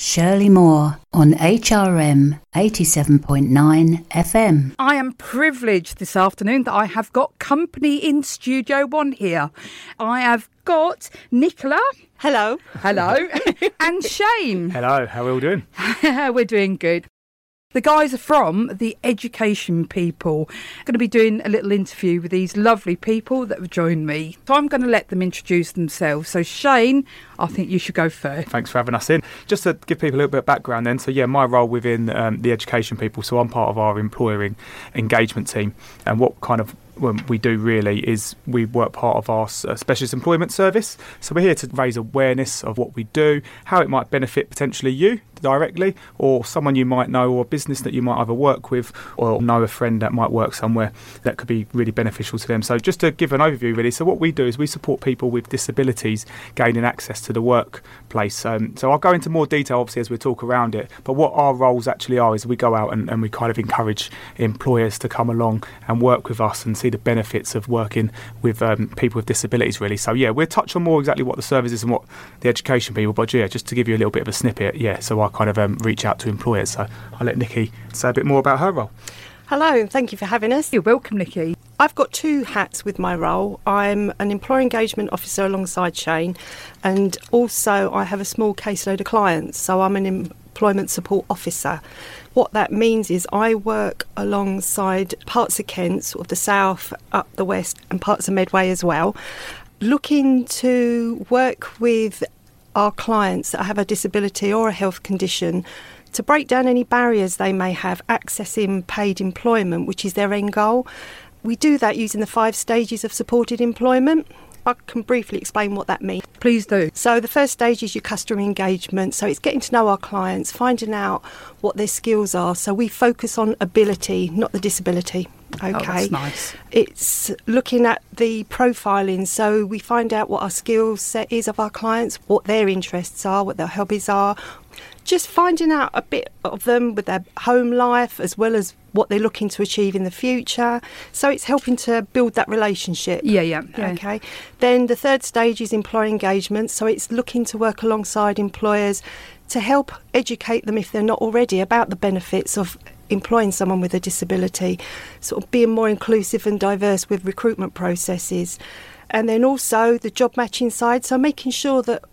Shirley Moore on HRM 87.9 FM. I am privileged this afternoon that I have got company in Studio One here. I have got Nicola. Hello. Hello. and Shane. Hello, how are we all doing? We're doing good. The guys are from the education people. I'm going to be doing a little interview with these lovely people that have joined me. So I'm going to let them introduce themselves. So Shane, I think you should go first. Thanks for having us in. Just to give people a little bit of background then, so yeah, my role within um, the education people, so I'm part of our employer engagement team and what kind of we do really is we work part of our uh, specialist employment service. So we're here to raise awareness of what we do, how it might benefit potentially you directly, or someone you might know, or a business that you might either work with, or know a friend that might work somewhere that could be really beneficial to them. So just to give an overview, really. So what we do is we support people with disabilities gaining access to the workplace. Um, so I'll go into more detail, obviously, as we talk around it. But what our roles actually are is we go out and, and we kind of encourage employers to come along and work with us and see the benefits of working with um, people with disabilities, really. So, yeah, we'll touch on more exactly what the service is and what the education people, but yeah, just to give you a little bit of a snippet, yeah, so I kind of um, reach out to employers. So I'll let Nikki say a bit more about her role. Hello, and thank you for having us. You're welcome, Nikki. I've got two hats with my role. I'm an employer engagement officer alongside Shane, and also I have a small caseload of clients, so I'm an employment support officer. What that means is I work alongside parts of Kent, sort of the south, up the west, and parts of Medway as well, looking to work with our clients that have a disability or a health condition to break down any barriers they may have accessing paid employment, which is their end goal. We do that using the five stages of supported employment. I can briefly explain what that means. Please do. So, the first stage is your customer engagement. So, it's getting to know our clients, finding out what their skills are. So, we focus on ability, not the disability. Okay. Oh, that's nice. It's looking at the profiling. So, we find out what our skill set is of our clients, what their interests are, what their hobbies are, just finding out a bit of them with their home life as well as what they're looking to achieve in the future. So it's helping to build that relationship. Yeah, yeah. yeah. Okay. Then the third stage is employer engagement. So it's looking to work alongside employers to help educate them if they're not already about the benefits of employing someone with a disability, sort of being more inclusive and diverse with recruitment processes. And then also the job matching side, so making sure that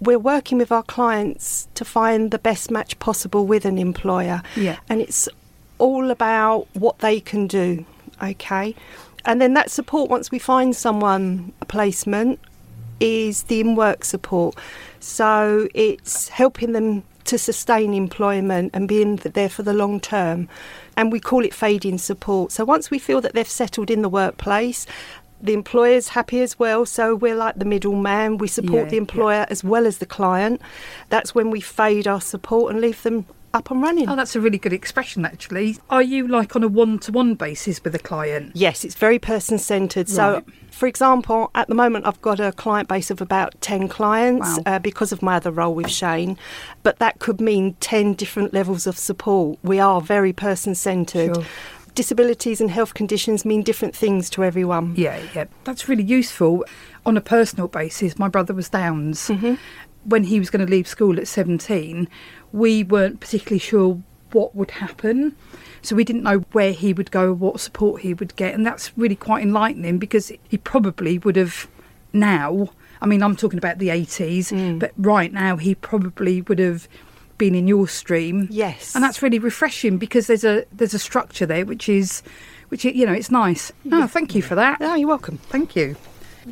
we're working with our clients to find the best match possible with an employer. Yeah. And it's all about what they can do. Okay. And then that support, once we find someone a placement, is the in work support. So it's helping them to sustain employment and being there for the long term. And we call it fading support. So once we feel that they've settled in the workplace, the employer's happy as well. So we're like the middleman. We support yeah, the employer yeah. as well as the client. That's when we fade our support and leave them up and running. Oh, that's a really good expression, actually. Are you like on a one to one basis with a client? Yes, it's very person centred. Right. So, for example, at the moment, I've got a client base of about 10 clients wow. uh, because of my other role with Shane, but that could mean 10 different levels of support. We are very person centred. Sure disabilities and health conditions mean different things to everyone. Yeah, yeah. That's really useful. On a personal basis, my brother was Downs. Mm-hmm. When he was going to leave school at 17, we weren't particularly sure what would happen. So we didn't know where he would go, what support he would get. And that's really quite enlightening because he probably would have now, I mean, I'm talking about the 80s, mm. but right now he probably would have been in your stream. Yes. And that's really refreshing because there's a there's a structure there which is which you know, it's nice. Oh, thank you for that. No, you're welcome. Thank you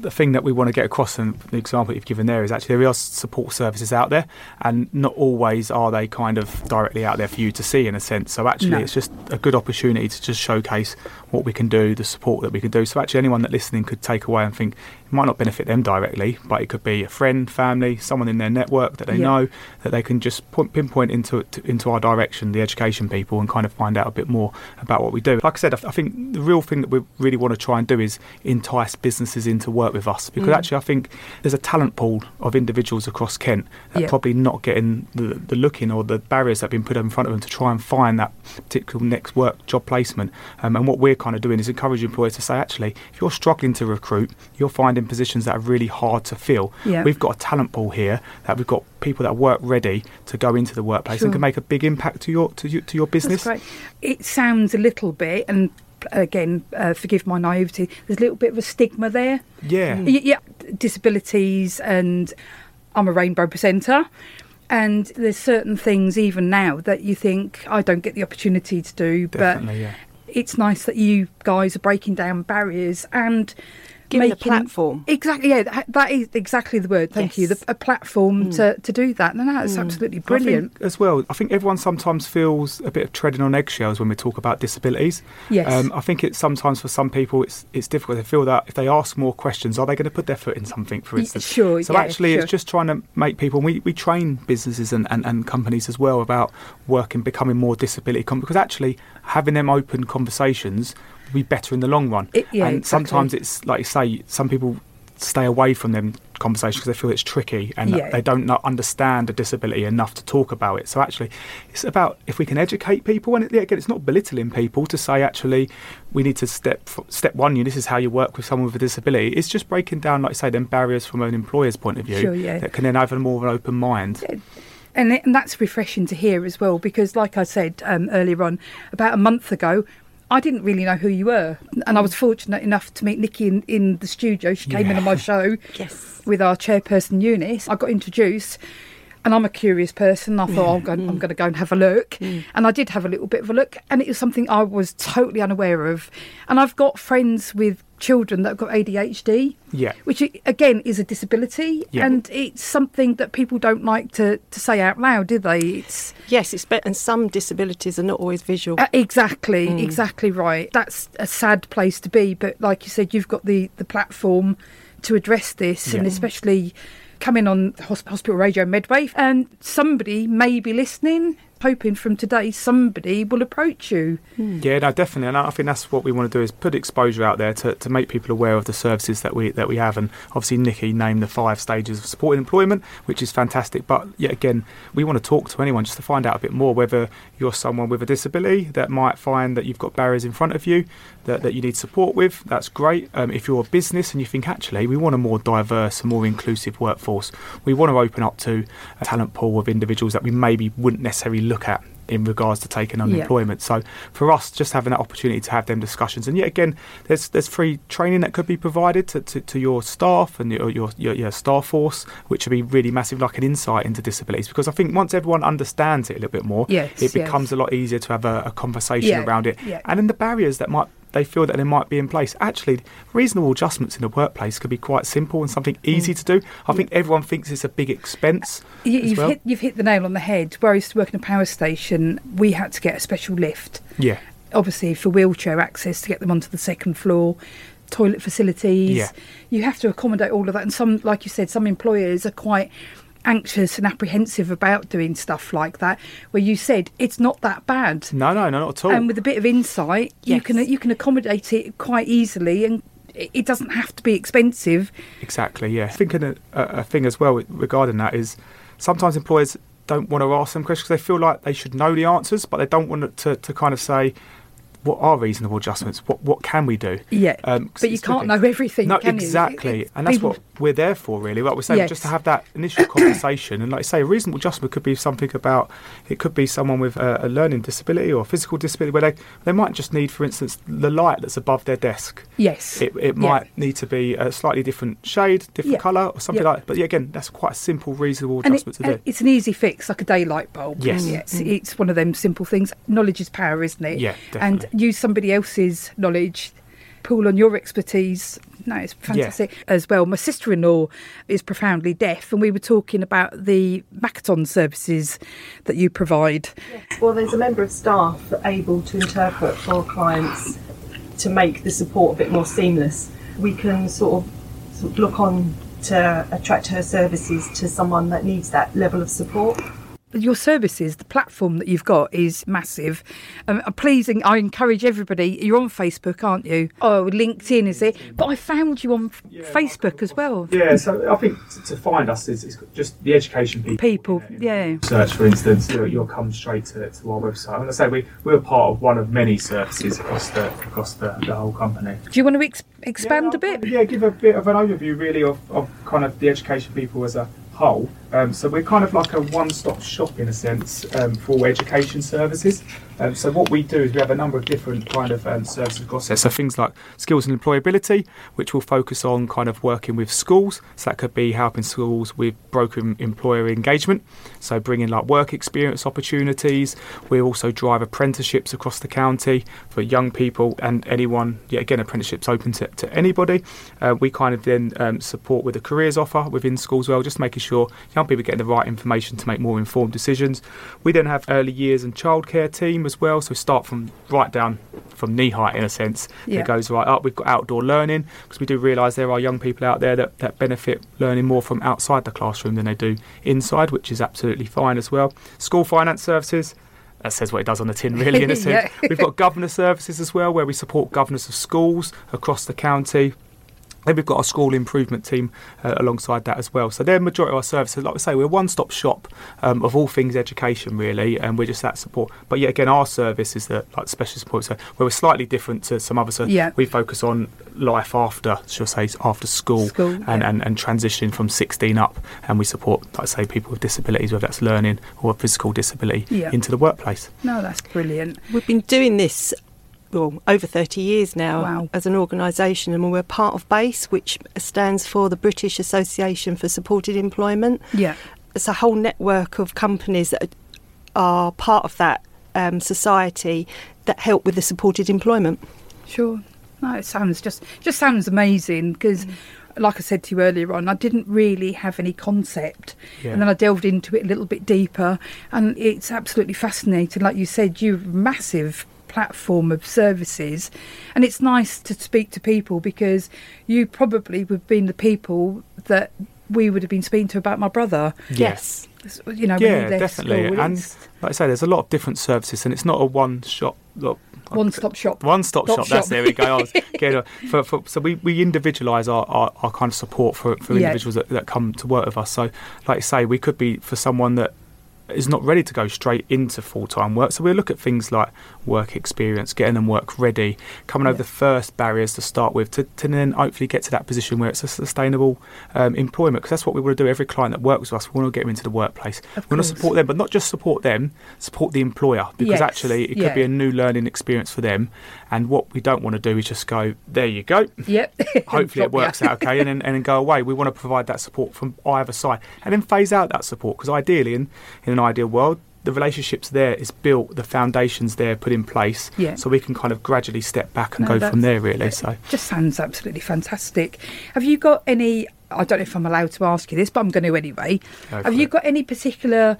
the thing that we want to get across, and the example you've given there is actually there are support services out there, and not always are they kind of directly out there for you to see in a sense. So actually, no. it's just a good opportunity to just showcase what we can do, the support that we can do. So actually, anyone that listening could take away and think it might not benefit them directly, but it could be a friend, family, someone in their network that they yeah. know that they can just point, pinpoint into into our direction, the education people, and kind of find out a bit more about what we do. Like I said, I, I think the real thing that we really want to try and do is entice businesses into work work with us because Mm. actually I think there's a talent pool of individuals across Kent that Yeah. are probably not getting the, the looking or the barriers that have been put in front of them to try and find that particular next work job placement. Um, and what we're kind of doing is encouraging employers to say, actually, if you're struggling to recruit, you're finding positions that are really hard to fill. Yeah. We've got a talent pool here that we've got people that work ready to go into the workplace and can make a big impact to your to, you, to your business. It sounds a little bit, and again, uh, forgive my naivety, there's a little bit of a stigma there. Yeah. Y- Yeah, disabilities, and I'm a rainbow presenter. And there's certain things even now that you think I don't get the opportunity to do, Definitely, yeah. It's nice that you guys are breaking down barriers and Giving a platform. Exactly, yeah, that, is exactly the word. Thank you. The, a platform to, to do that. No, no, it's absolutely I think brilliant. as well. I think everyone sometimes feels a bit of treading on eggshells when we talk about disabilities. Yes. Um, I think it's sometimes for some people it's it's difficult. They feel that if they ask more questions, are they going to put their foot in something? For instance, sure, So yeah, actually, sure. it's just trying to make people. We, we train businesses and, and, and companies as well about working, becoming more disability because actually having them open conversations be better in the long run. It- yeah, and exactly. sometimes it's like you say, some people stay away from them conversations because they feel it's tricky and Yeah. they don't not understand a disability enough to talk about it. So actually, it's about if we can educate people, and it, yeah, again, it's not belittling people to say actually we need to step step one. You this is how you work with someone with a disability. It's just breaking down, like I say, them barriers from an employer's point of view Sure, yeah. that can then have a more of an open mind. And, it, and that's refreshing to hear as well, because like I said um, earlier on, about a month ago, I didn't really know who you were. And I was fortunate enough to meet Nikki in, in the studio. She came in on my show Yes. with our chairperson, Eunice. I got introduced. And I'm a curious person. I thought, oh, I'm, going, I'm mm. going to go and have a look. Mm. And I did have a little bit of a look. And it was something I was totally unaware of. And I've got friends with children that have got ADHD Yeah. which again is a disability Yeah. and it's something that people don't like to, to say out loud do they it's Yes, it's be- and some disabilities are not always visual. uh, exactly mm. exactly right that's a sad place to be but like you said you've got the the platform to address this and Yeah. Especially coming on hospital radio medway and somebody may be listening hoping from today somebody will approach you hmm. Yeah, no, definitely, and I think that's what we want to do is put exposure out there to, to make people aware of the services that we that we have. And obviously, Nikki named the five stages of supported employment, which is fantastic. But yet again, we want to talk to anyone just to find out a bit more. Whether you're someone with a disability that might find that you've got barriers in front of you that, that you need support with, that's great. Um, if you're a business and you think actually we want a more diverse and more inclusive workforce, we want to open up to a talent pool of individuals that we maybe wouldn't necessarily look at in regards to taking on Yeah. employment. So for us, just having that opportunity to have them discussions, and yet again, there's there's free training that could be provided to, to, to your staff and your, your your your staff force, which would be really massive, like an insight into disabilities. Because I think once everyone understands it a little bit more, Yes, it yes. becomes a lot easier to have a, a conversation Yeah, around it, yeah. and then the barriers that might. They feel that they might be in place. Actually, reasonable adjustments in the workplace could be quite simple and something easy mm. to do. I think everyone thinks it's a big expense. You, you've, well. hit you've hit the nail on the head. Where I used to work in a power station, we had to get a special lift, Yeah, obviously for wheelchair access to get them onto the second floor, toilet facilities. Yeah. You have to accommodate all of that, and some, like you said, some employers are quite anxious and apprehensive about doing stuff like that. Where you said it's not that bad, no, no, no, not at all. and with a bit of insight, you can you can accommodate it quite easily, and it it doesn't have to be expensive. Exactly, yeah. Thinking a, a, a thing as well regarding that is sometimes employers don't want to ask them questions because they feel like they should know the answers, but they don't want to, to kind of say, what are reasonable adjustments? What what can we do? Yeah, Um, but you can't know everything. No, can you? exactly, It- and that's people- what we're there for, really. Like we're saying, just to have that initial conversation, and like I say, a reasonable adjustment could be something about. It could be someone with a, a learning disability or a physical disability, where they they might just need, for instance, the light that's above their desk. Yes, It, it Yeah. might need to be a slightly different shade, different Yeah. colour, or something Yeah. like that. But yeah, again, that's quite a simple, reasonable and, it, adjustment to do. it's an easy fix, like a daylight bulb. Yes. Yeah, it's, it's one of them simple things. Knowledge is power, isn't it? Yeah, And definitely. Use somebody else's knowledge, pull on your expertise. No, it's fantastic as well. My sister-in-law is profoundly deaf, and we were talking about the Makaton services that you provide. Well, there's a member of staff able to interpret for clients to make the support a bit more seamless. We can sort of, sort of look on to attract her services to someone that needs that level of support. Your services, the platform that you've got is massive. Um, pleasing, I encourage everybody. You're on Facebook, aren't you? Oh, LinkedIn is it? But I found you on f- Facebook as well. Yeah, so I think to, to find us is, is just the education people. People, you know, yeah. Search, for instance, you'll, you'll come straight to, to our website. And I say we, we're part of one of many services across the across the, the whole company. Do you want to ex- expand a bit? Yeah, give a bit of an overview really of, of kind of the education people as a whole. Um, so we're kind of like a one-stop shop in a sense um, for education services. Um, so what we do is we have a number of different kind of um, services across there. So things like skills and employability, which will focus on kind of working with schools. So that could be helping schools with broken employer engagement. So bringing like work experience opportunities. We also drive apprenticeships across the county for young people and anyone. Yeah, again, apprenticeships open to, to anybody. Uh, we kind of then um, support with a careers offer within schools as well, just making sure young people getting the right information to make more informed decisions. We then have early years and childcare team as well, so we start from right down from knee height in a sense. Yeah. It goes right up. We've got outdoor learning because we do realise there are young people out there that, that benefit learning more from outside the classroom than they do inside, which is absolutely fine as well. School finance services. That says what it does on the tin, really, in a sense. We've got governor services as well, where we support governors of schools across the county. Then we've got our school improvement team uh, alongside that as well. So they're majority of our services. Like I say, we're a one-stop shop um, of all things education, really, and we're just that support. But yeah, again, our service is the like special support. So where we're slightly different to some others. So Yeah. we focus on life after, shall I say, after school, School, and, yeah. and, and transitioning from 16 up, and we support, like I say, people with disabilities, whether that's learning or a physical disability, Yeah. into the workplace. No, that's brilliant. We've been doing this well, over 30 years now Wow. as an organisation, and we're part of BASE, which stands for the British Association for Supported Employment. Yeah. It's a whole network of companies that are part of that um, society that help with the supported employment. Sure. No, it sounds just just sounds amazing because, like I said to you earlier on, I didn't really have any concept, Yeah. and then I delved into it a little bit deeper, and it's absolutely fascinating. Like you said, you're massive platform of services, and it's nice to speak to people because you probably would have been the people that we would have been speaking to about my brother. Yes. You know, Yeah, definitely. school. And like I say, there's a lot of different services, and it's not a one shop. Look, one-stop shop. One stop Stop shop. That's shop. there we go. I was getting for, for, so we, we individualise our, our, our kind of support for, for Yeah. individuals that, that come to work with us. So, like I say, we could be for someone that is not ready to go straight into full time work. So we look at things like work experience, getting them work ready, coming over the first barriers to start with, to, to then hopefully get to that position where it's a sustainable um, employment. Because that's what we want to do. Every client that works with us, we want to get them into the workplace. Of we want to support them, but not just support them, support the employer. Because Yes, actually, it could yeah. be a new learning experience for them. And what we don't want to do is just go, there you go. Yep. Hopefully it works out okay and then, and then go away. We want to provide that support from either side and then phase out that support because ideally, in, in an ideal world, the relationships there is built, the foundations there put in place, Yeah. so we can kind of gradually step back and No, go from there. Really, so just sounds absolutely fantastic. Have you got any? I don't know if I'm allowed to ask you this, but I'm going to anyway. Go Have you it. got any particular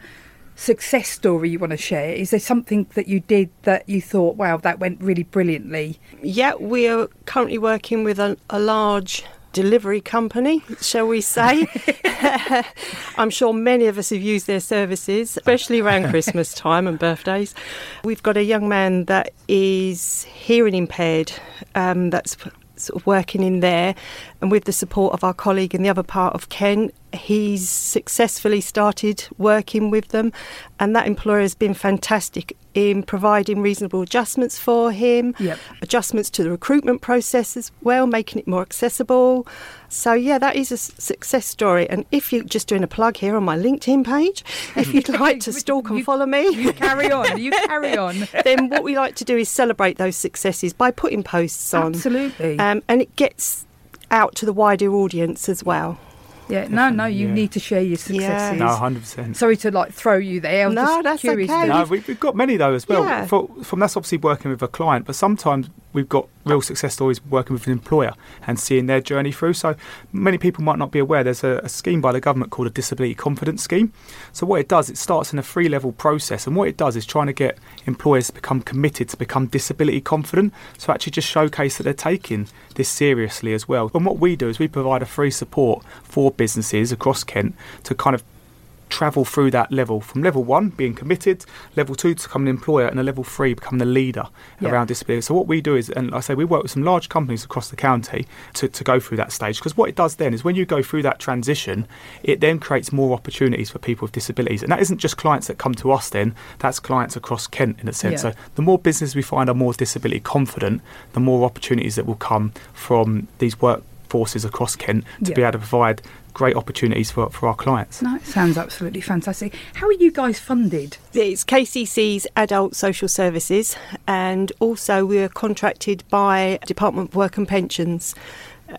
success story you want to share? Is there something that you did that you thought, wow, that went really brilliantly? Yeah, we are currently working with a, a large delivery company, shall we say. I'm sure many of us have used their services, especially around Christmas time and birthdays. We've got a young man that is hearing impaired, um, that's sort of working in there, and with the support of our colleague in the other part of Kent, he's successfully started working with them, and that employer has been fantastic in providing reasonable adjustments for him, Yep. adjustments to the recruitment process as well, making it more accessible. So, yeah, that is a success story. And if you're just doing a plug here on my LinkedIn page, if you'd like to stalk and You- follow me, You carry on. You carry on. then what we like to do is celebrate those successes by putting posts on. Absolutely. Um, and it gets out to the wider audience as well. Yeah. No, no. You yeah. need to share your successes. no, hundred percent. Sorry to like throw you there. No, that's curious okay. No, we, we've got many though as well. Yeah. For, from that's obviously working with a client, but sometimes we've got real success stories working with an employer and seeing their journey through. So many people might not be aware there's a, a scheme by the government called a disability confidence scheme. So what it does, it starts in a three level process, and what it does is trying to get employers to become committed to become disability confident. So actually just showcase that they're taking this seriously as well. And what we do is we provide a free support for businesses across Kent to kind of travel through that level from level one being committed, level two to become an employer, and a level three become the leader Yeah. around disability. So what we do is, and I say we work with some large companies across the county to, to go through that stage because what it does then is when you go through that transition, it then creates more opportunities for people with disabilities, and that isn't just clients that come to us. Then that's clients across Kent in a sense. Yeah. So the more business we find are more disability confident, the more opportunities that will come from these workforces across Kent to be able to provide great opportunities for, for our clients. No, it sounds absolutely fantastic. How are you guys funded? It's KCC's Adult Social Services, and also we're contracted by Department of Work and Pensions.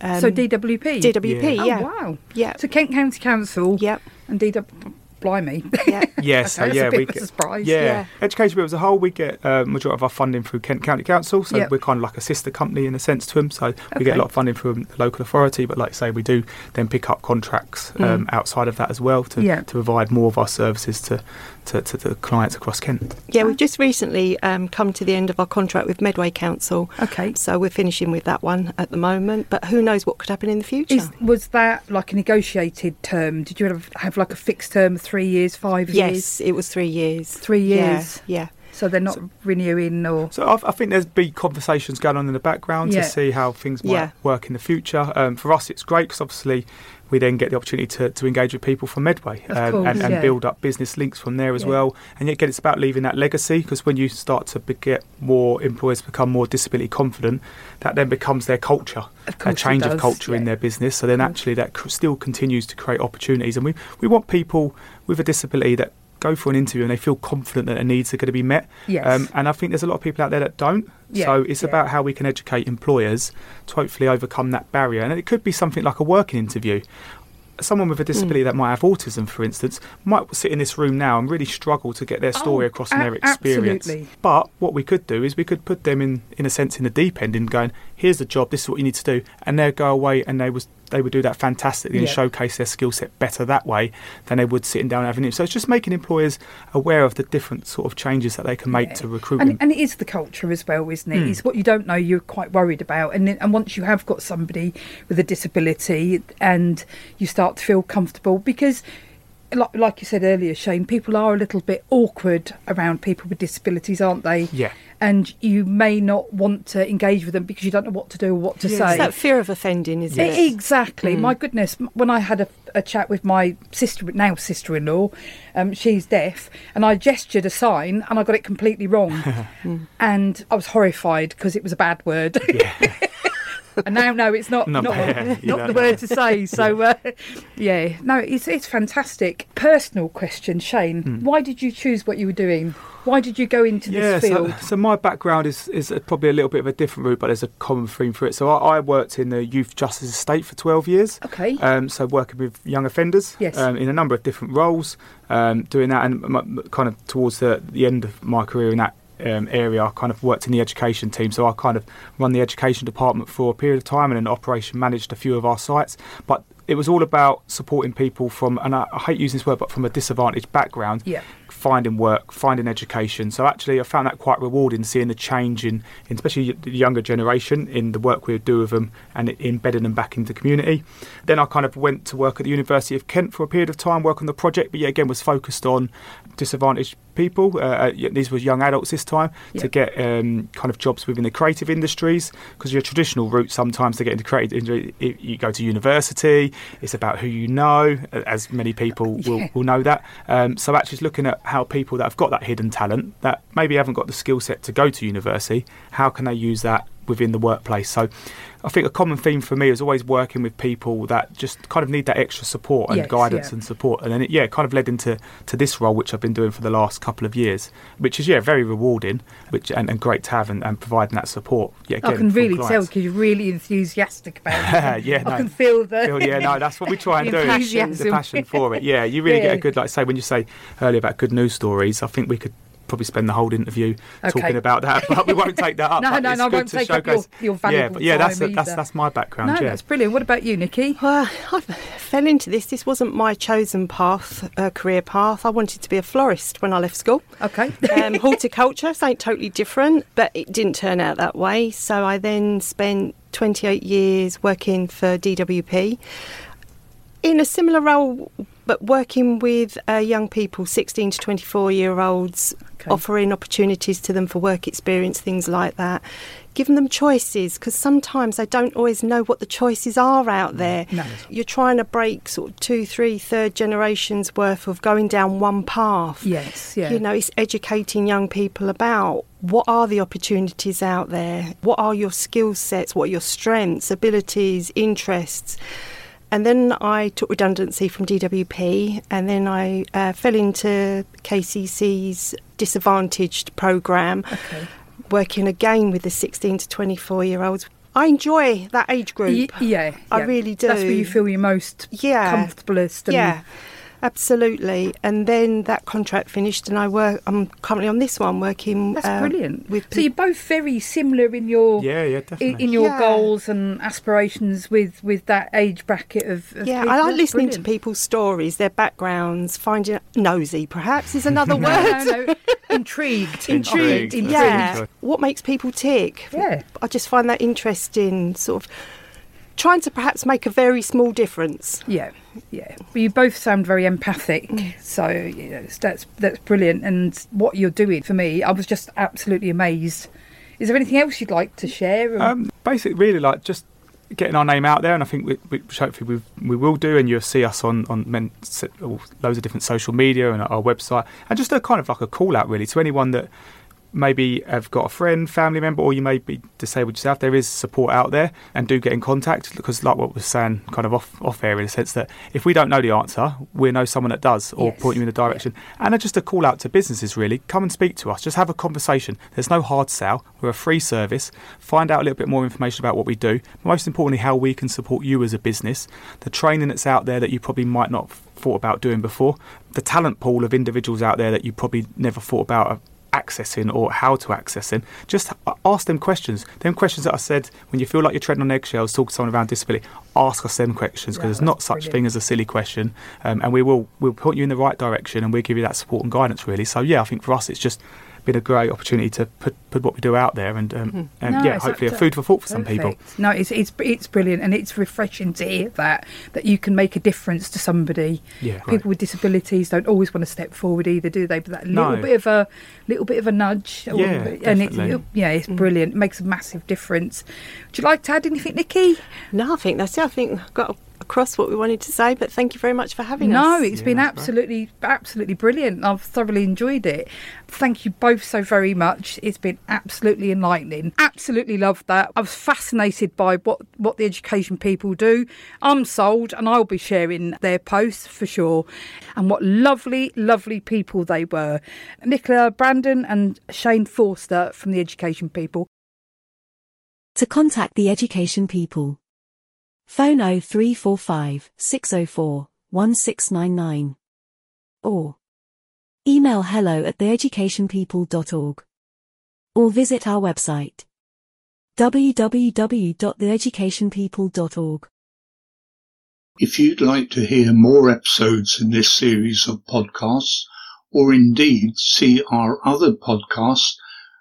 Um, so DWP. DWP, Oh yeah. wow. Yeah. So Kent County Council. Yep. And DW. Blimey. Yeah. Yes, Okay, so yeah, a bit we of a get surprise. Yeah. Yeah. education Bill as a whole, we get uh, majority of our funding through Kent County Council, so Yep. we're kind of like a sister company in a sense to them. So we get a lot of funding from the local authority, but like I say, we do then pick up contracts um, outside of that as well to Mm. Yeah. to provide more of our services to, to to the clients across Kent. Yeah, we've just recently um, come to the end of our contract with Medway Council. Okay. So we're finishing with that one at the moment, but who knows what could happen in the future? Is, was that like a negotiated term? Did you have, have like a fixed term of three years, five years? yes, it was three years. Three Yeah, years. Yeah. So they're not renewing or. So I, I think there's big conversations going on in the background Yeah. to see how things might Yeah. work in the future. Um, for us, it's great because obviously we then get the opportunity to, to engage with people from Medway um, course, and, and yeah. build up business links from there as Yeah. well. And yet, again, it's about leaving that legacy because when you start to be- get more employers become more disability confident, that then becomes their culture, a change of culture in their business. So then actually that cr- still continues to create opportunities. And we, we want people with a disability that go for an interview and they feel confident that their needs are going to be met. Yes. Um, and I think there's a lot of people out there that don't. Yeah, so it's yeah. about how we can educate employers to hopefully overcome that barrier. And it could be something like a working interview. Someone with a disability that might have autism, for instance, might sit in this room now and really struggle to get their story Oh, across and their experience. absolutely. But what we could do is we could put them in, in a sense, in the deep end and going, here's the job, this is what you need to do. And they'll go away and they was they would do that fantastically and showcase their skill set better that way than they would sitting down having it. So it's just making employers aware of the different sort of changes that they can make Yeah. to recruitment. And, and it is the culture as well, isn't it? Hmm. It's what you don't know you're quite worried about. And, then- and once you have got somebody with a disability and you start to feel comfortable, because like, like you said earlier, Shane, people are a little bit awkward around people with disabilities, aren't they? Yeah. And you may not want to engage with them because you don't know what to do or what to Yeah. say. It's that fear of offending, isn't it? Exactly. My goodness, when I had a, a chat with my sister, now sister-in-law, um, she's deaf, and I gestured a sign and I got it completely wrong, and I was horrified because it was a bad word. and now, no, it's not Not not, not the word to say. So, uh, yeah, no, it's it's fantastic. Personal question, Shane. Hmm. Why did you choose what you were doing? Why did you go into yeah, this so, field? so my background is, is probably a little bit of a different route, but there's a common theme for it. So I, I worked in the youth justice estate for 12 years. Okay. Um, so working with young offenders Yes. um, in a number of different roles, um, doing that, and m- m- kind of towards the, the end of my career in that um, area, I kind of worked in the education team. So I kind of run the education department for a period of time, and then operation managed a few of our sites. But it was all about supporting people from, and I, I hate using this word, but from a disadvantaged background Yeah. Finding work, finding education. So actually, I found that quite rewarding, seeing the change in, in especially the younger generation, in the work we do with them and embedding them back into the community. Then I kind of went to work at the University of Kent for a period of time, work on the project, but yeah, again was focused on disadvantaged people. Uh, uh, these were young adults this time Yeah. to get um, kind of jobs within the creative industries because your traditional route sometimes to get into creative industry, you go to university. It's about who you know, as many people will, Yeah. will know that. Um, so actually, looking at how people that have got that hidden talent that maybe haven't got the skill set to go to university, how can they use that within the workplace? So, I think a common theme for me is always working with people that just kind of need that extra support and Yes, guidance yeah. and support. And then it, yeah, it kind of led into to this role, which I've been doing for the last couple of years, which is yeah very rewarding, which and, and great to have and, and providing that support. Yeah, I can really tell because you're really enthusiastic about it. Yeah, I no. can feel the. Feel- yeah, no, that's what we try and The do. enthusiasm. The passion for it. Yeah, you really get a good, like say, when you say earlier about good news stories, I think we could probably spend the whole interview Okay. talking about that, but we won't take that up. No, no, no, I won't to take up your- showcase- your Yeah, valuable but yeah, that's time that's either. that's my background. no, yeah. that's brilliant. What about you, Nikki? Well, I fell into this. This wasn't my chosen path, uh, career path. I wanted to be a florist when I left school. Okay. Um, horticulture, something totally different, but it didn't turn out that way. So I then spent 28 years working for DWP in a similar role But working with uh, young people, 16 to 24 year olds, Okay. offering opportunities to them for work experience, things like that. Giving them choices because sometimes they don't always know what the choices are out there. No. You're trying to break sort of two, three, third generations worth of going down one path. Yes, yeah. You know, it's educating young people about what are the opportunities out there, what are your skill sets, what are your strengths, abilities, interests. And then I took redundancy from DWP, and then I uh, fell into KCC's disadvantaged program, Okay. working again with the 16 to 24 year olds. I enjoy that age group. Y- yeah, I yeah. really do. That's where you feel your most Yeah. comfortablest. And Yeah, absolutely. And then that contract finished, and I work. I'm currently on this one, working. That's uh, brilliant. With so you're both very similar in your Yeah, yeah, in, definitely. in your Yeah. goals and aspirations with with that age bracket of. of yeah, people. I like That's listening to people's stories, their backgrounds, finding nosy. Perhaps is another No, word. no, no. Intrigued. Intrigued, Intrigued, yeah. What makes people tick? Yeah. I just find that interesting. Sort of trying to perhaps make a very small difference. Yeah, yeah. But you both sound very empathic, Mm. so you know, that's that's brilliant. And what you're doing for me, I was just absolutely amazed. Is there anything else you'd like to share? or- Um, basically, really like just getting our name out there, and I think we, we, which hopefully we we will do, and you'll see us on on men, s- loads of different social media and our website, and just a kind of like a call out really to anyone that maybe have got a friend, family member, or you may be disabled yourself. There is support out there, and do get in contact because, like what was saying, kind of off off air in the sense that if we don't know the answer, we know someone that does, or Yes. point you in the direction. And uh, just a call out to businesses really, come and speak to us. Just have a conversation. There's no hard sell. We're a free service. Find out a little bit more information about what we do. Most importantly, how we can support you as a business. The training that's out there that you probably might not have thought about doing before. The talent pool of individuals out there that you probably never thought about uh, accessing or how to access accessing. Just ask them questions. Them questions that I said when you feel like you're treading on eggshells, talk to someone around disability. Ask us them questions because Yeah, there's not such brilliant. thing as a silly question, um, and we will we'll point you in the right direction and we'll give you that support and guidance really. So yeah, I think for us it's just been a great opportunity to put put what we do out there and um, and No, yeah, hopefully a food for thought for some people. No, it's it's it's brilliant, and it's refreshing to hear that that you can make a difference to somebody. Yeah, People with disabilities don't always want to step forward either, do they? But that little No. bit of a little bit of a nudge, or- Yeah, and it's yeah, it's brilliant. It makes a massive difference. Would you like to add anything, Nikki? No, I think that's it. I think I've got across what we wanted to say, but thank you very much for having No, us. No, it's Yeah, been that's great. absolutely, absolutely brilliant. I've thoroughly enjoyed it. Thank you both so very much. It's been absolutely enlightening. Absolutely loved that. I was fascinated by what, what the education people do. I'm sold and I'll be sharing their posts for sure. And what lovely, lovely people they were. Nicola Brandon and Shane Forster from the education people. To contact the education people. Phone 0345 604 1699. Or email hello at theeducationpeople.org. Or visit our website www.theeducationpeople.org. If you'd like to hear more episodes in this series of podcasts, or indeed see our other podcasts,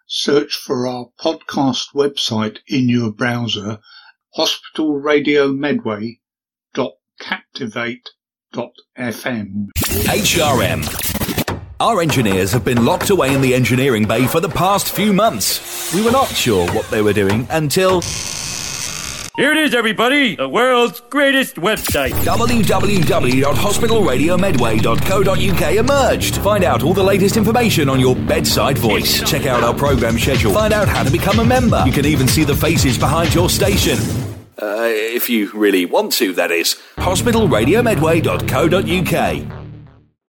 search for our podcast website in your browser, hospitalradiomedway.captivate.fm. HRM. Our engineers have been locked away in the engineering bay for the past few months. We were not sure what they were doing until Here it is, everybody, the world's greatest website. www.hospitalradiomedway.co.uk emerged. Find out all the latest information on your bedside voice. Check out our program schedule. Find out how to become a member. You can even see the faces behind your station. Uh, if you really want to, that is. hospitalradiomedway.co.uk.